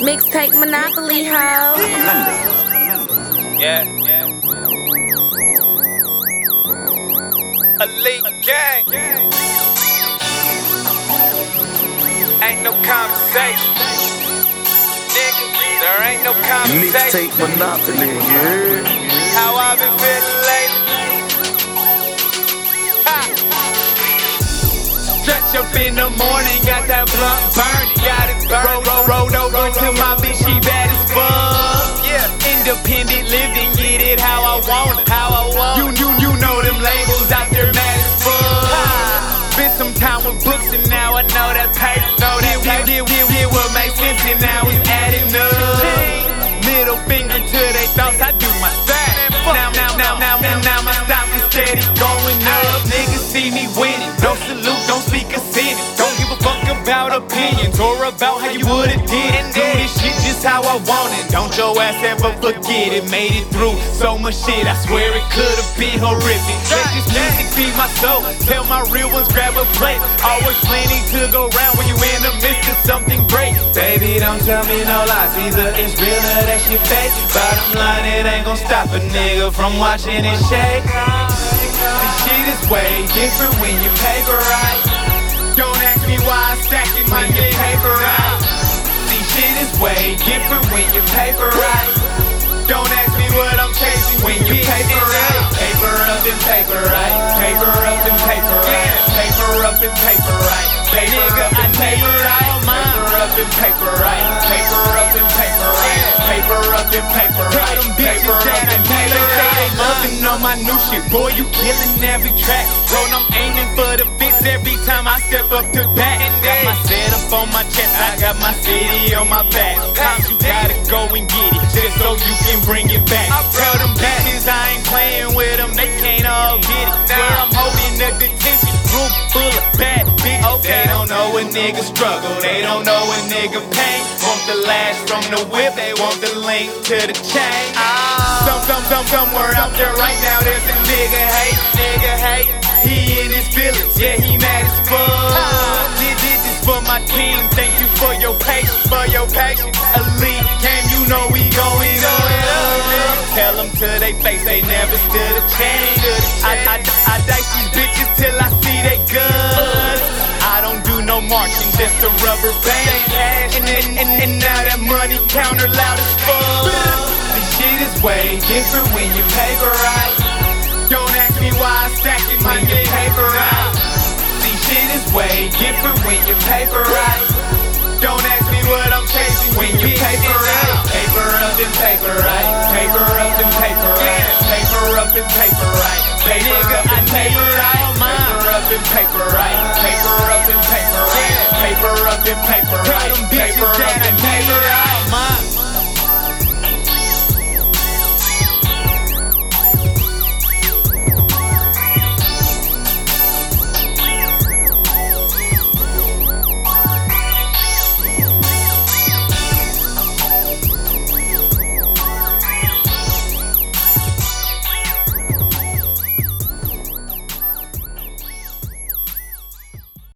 Mixtape Monopoly, ho. Yeah, yeah. Elite gang. Ain't no conversation. Nigga, there ain't no conversation. Mixtape Monopoly, yeah. How I been feeling lately. Ha. Stretch up in the morning, got that blunt burning. Burning. Roll, roll, rolled over to my bitch, she bad as fuck. Yeah. Independent living, get it how I want it. How I want it. You, you, you know them labels out there mad as fuck. Spent some time with books and now I know that pay. Know that pay. Did, did, did what makes sense and now it's adding up. Middle finger to they thoughts, I do my thing. Now, now, now, now, now, now my stock is steady going up. Niggas see me winning, no salute, don't speak a sentence. Don't give a fuck about opinions or about how you would've did it. Do this shit just how I want it. Don't your ass ever forget it. Made it through so much shit, I swear it could've been horrific. Let this music feed my soul. Tell my real ones grab a plate. Always plenty to go round when you in the midst of something great. Baby, don't tell me no lies. Either it's real or that shit fake. Bottom line, it ain't gon' stop a nigga from watching it shake. This shit is way different when you paper right. Don't ask me why I stack it when paper right. Don't ask me what I'm chasing when you paper right. Paper up and paper right. Paper up and paper right. Paper up and paper right. Paper up and paper right. Paper up and paper right. Paper up and paper right. Paper up and paper right. Paper up and paper right. Loving on my new shit, boy, you killing every track. Bro, I'm aiming for the fits every time I step up to bat. On my chest, I got my city on my back. Times you gotta go and get it, just so you can bring it back. Tell them bitches I ain't playing with them, they can't all get it. Where I'm holding the detention room full of bad bitches. They don't know a nigga struggle, they don't know a nigga pain. Want the lash from the whip, they want the link to the chain. Ah. Some, some, some, somewhere out there right now, there's a nigga hate, nigga hate. He in his feelings, yeah, he mad as fuck. Ah. For my team, thank you for your patience, for your patience. Elite game, you know we going, going up. Tell them to they face, they never stood a chance. I, I, I dice these bitches till I see they guns. I don't do no marching, just a rubber band. And, and, and, and now that money counter loud as fuck. This shit is way different when you paper right. Don't ask me why I stack it when you paper right shit is way different when you paper right. Don't ask me what I'm chasing when you paper right. Paper up and paper right. Paper up and paper right. Paper up and paper right. Paper up and paper right. Paper up and paper right. Paper up and paper right. Paper up and paper right.